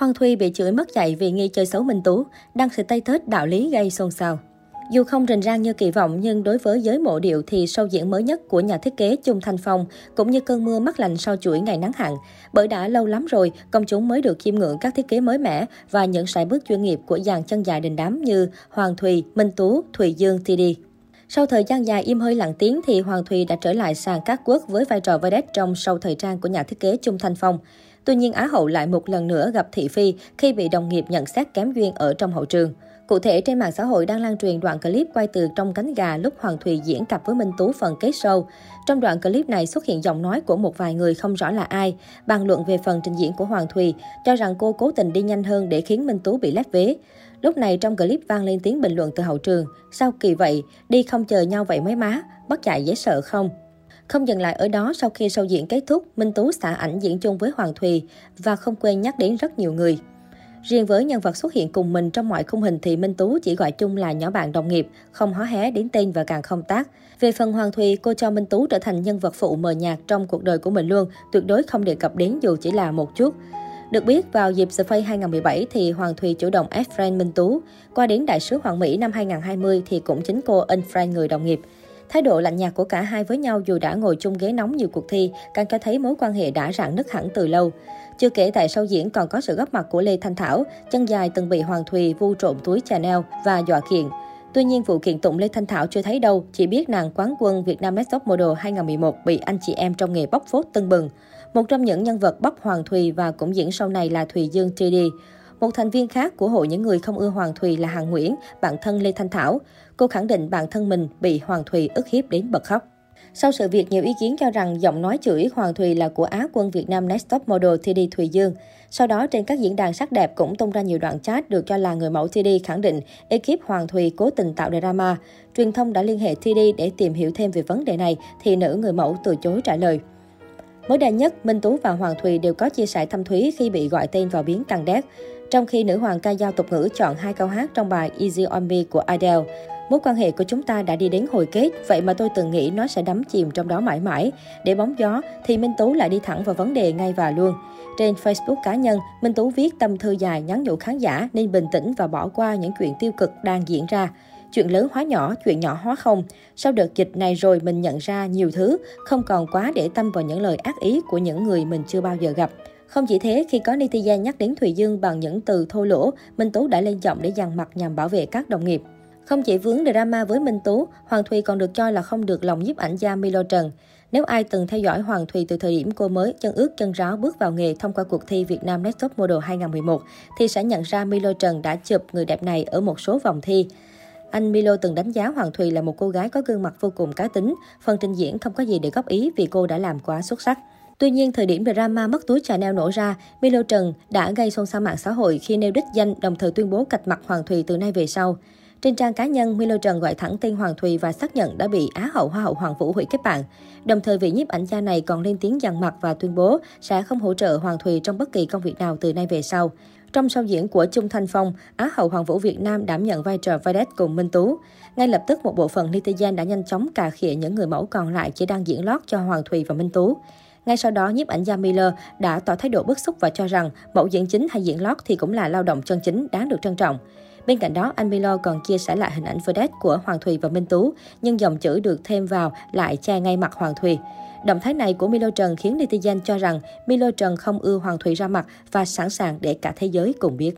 Hoàng Thùy bị chửi mất dạy vì nghi chơi xấu Minh Tú, đăng sự tay tết đạo lý gây xôn xao. Dù không rình rang như kỳ vọng, nhưng đối với giới mộ điệu thì show diễn mới nhất của nhà thiết kế Chung Thanh Phong cũng như cơn mưa mắt lạnh sau chuỗi ngày nắng hạn. Bởi đã lâu lắm rồi, công chúng mới được chiêm ngưỡng các thiết kế mới mẻ và những sải bước chuyên nghiệp của dàn chân dài đình đám như Hoàng Thùy, Minh Tú, Thùy Dương, TD. Sau thời gian dài im hơi lặng tiếng thì Hoàng Thùy đã trở lại sàn các quốc với vai trò vedette trong show thời trang của nhà thiết kế Chung Thanh Phong. Tuy nhiên Á hậu lại một lần nữa gặp thị phi khi bị đồng nghiệp nhận xét kém duyên ở trong hậu trường. Cụ thể, trên mạng xã hội đang lan truyền đoạn clip quay từ trong cánh gà lúc Hoàng Thùy diễn cặp với Minh Tú phần kết show. Trong đoạn clip này xuất hiện giọng nói của một vài người không rõ là ai, bàn luận về phần trình diễn của Hoàng Thùy, cho rằng cô cố tình đi nhanh hơn để khiến Minh Tú bị lép vế. Lúc này trong clip vang lên tiếng bình luận từ hậu trường. Sao kỳ vậy? Đi không chờ nhau vậy mấy má? Bắt chạy dễ sợ không? Không dừng lại ở đó, sau khi show diễn kết thúc, Minh Tú xả ảnh diễn chung với Hoàng Thùy và không quên nhắc đến rất nhiều người. Riêng với nhân vật xuất hiện cùng mình trong mọi khung hình thì Minh Tú chỉ gọi chung là nhỏ bạn đồng nghiệp, không hó hé đến tên và càng không tác. Về phần Hoàng Thùy, cô cho Minh Tú trở thành nhân vật phụ mờ nhạt trong cuộc đời của mình luôn, tuyệt đối không đề cập đến dù chỉ là một chút. Được biết, vào dịp The Face 2017 thì Hoàng Thùy chủ động add friend Minh Tú. Qua đến Đại sứ Hoàng Mỹ năm 2020 thì cũng chính cô unfriend người đồng nghiệp. Thái độ lạnh nhạt của cả hai với nhau dù đã ngồi chung ghế nóng nhiều cuộc thi, càng cho thấy mối quan hệ đã rạn nứt hẳn từ lâu. Chưa kể tại sau diễn còn có sự góp mặt của Lê Thanh Thảo, chân dài từng bị Hoàng Thùy vu trộm túi Chanel và dọa kiện. Tuy nhiên, vụ kiện tụng Lê Thanh Thảo chưa thấy đâu, chỉ biết nàng quán quân Việt Nam Next Top Model 2011 bị anh chị em trong nghề bóc phốt tưng bừng. Một trong những nhân vật bóc Hoàng Thùy và cũng diễn sau này là Thùy Dương TD. Một thành viên khác của hội những người không ưa Hoàng Thùy là Hàng Nguyễn, bạn thân Lê Thanh Thảo. Cô khẳng định bản thân mình bị Hoàng Thùy ức hiếp đến bật khóc. Sau sự việc, nhiều ý kiến cho rằng giọng nói chửi Hoàng Thùy là của Á quân Việt Nam Next Top Model TD Thùy Dương. Sau đó, trên các diễn đàn sắc đẹp cũng tung ra nhiều đoạn chat được cho là người mẫu TD khẳng định ekip Hoàng Thùy cố tình tạo drama. Truyền thông đã liên hệ TD để tìm hiểu thêm về vấn đề này, thì nữ người mẫu từ chối trả lời. Mới đây nhất, Minh Tú và Hoàng Thùy đều có chia sẻ thâm thúy khi bị gọi tên vào biến căng đét. Trong khi nữ hoàng ca dao tục ngữ chọn hai câu hát trong bài Easy On Me của Adele. Mối quan hệ của chúng ta đã đi đến hồi kết, vậy mà tôi từng nghĩ nó sẽ đắm chìm trong đó mãi mãi. Để bóng gió, thì Minh Tú lại đi thẳng vào vấn đề ngay và luôn. Trên Facebook cá nhân, Minh Tú viết tâm thư dài nhắn nhủ khán giả nên bình tĩnh và bỏ qua những chuyện tiêu cực đang diễn ra. Chuyện lớn hóa nhỏ, chuyện nhỏ hóa không. Sau đợt dịch này rồi mình nhận ra nhiều thứ, không còn quá để tâm vào những lời ác ý của những người mình chưa bao giờ gặp. Không chỉ thế, khi có netizen nhắc đến Thùy Dương bằng những từ thô lỗ, Minh Tú đã lên giọng để dằn mặt nhằm bảo vệ các đồng nghiệp. Không chỉ vướng drama với Minh Tú, Hoàng Thùy còn được cho là không được lòng nhiếp ảnh gia Milo Trần. Nếu ai từng theo dõi Hoàng Thùy từ thời điểm cô mới chân ướt chân ráo bước vào nghề thông qua cuộc thi Việt Nam Next Top Model 2011, thì sẽ nhận ra Milo Trần đã chụp người đẹp này ở một số vòng thi. Anh Milo từng đánh giá Hoàng Thùy là một cô gái có gương mặt vô cùng cá tính, phần trình diễn không có gì để góp ý vì cô đã làm quá xuất sắc. Tuy nhiên, thời điểm drama mất túi Chanel nổ ra, Milo Trần đã gây xôn xao mạng xã hội khi nêu đích danh đồng thời tuyên bố cạch mặt Hoàng Thùy từ nay về sau. Trên trang cá nhân, Milo Trần gọi thẳng tên Hoàng Thùy và xác nhận đã bị Á hậu Hoa hậu Hoàng Vũ hủy kết bạn. Đồng thời vị nhiếp ảnh gia này còn lên tiếng dằn mặt và tuyên bố sẽ không hỗ trợ Hoàng Thùy trong bất kỳ công việc nào từ nay về sau. Trong sau diễn của Trung Thanh Phong, Á hậu Hoàng vũ Việt Nam đảm nhận vai trò vedette cùng Minh Tú. Ngay lập tức một bộ phận netizen đã nhanh chóng cà khịa những người mẫu còn lại chỉ đang diễn lót cho Hoàng Thùy và Minh Tú. Ngay sau đó, nhiếp ảnh gia Miller đã tỏ thái độ bức xúc và cho rằng mẫu diễn chính hay diễn lót thì cũng là lao động chân chính đáng được trân trọng. Bên cạnh đó, anh Miller còn chia sẻ lại hình ảnh vedette của Hoàng Thùy và Minh Tú, nhưng dòng chữ được thêm vào lại che ngay mặt Hoàng Thùy. Động thái này của Milo Trần khiến netizen cho rằng Milo Trần không ưa Hoàng Thùy ra mặt và sẵn sàng để cả thế giới cùng biết.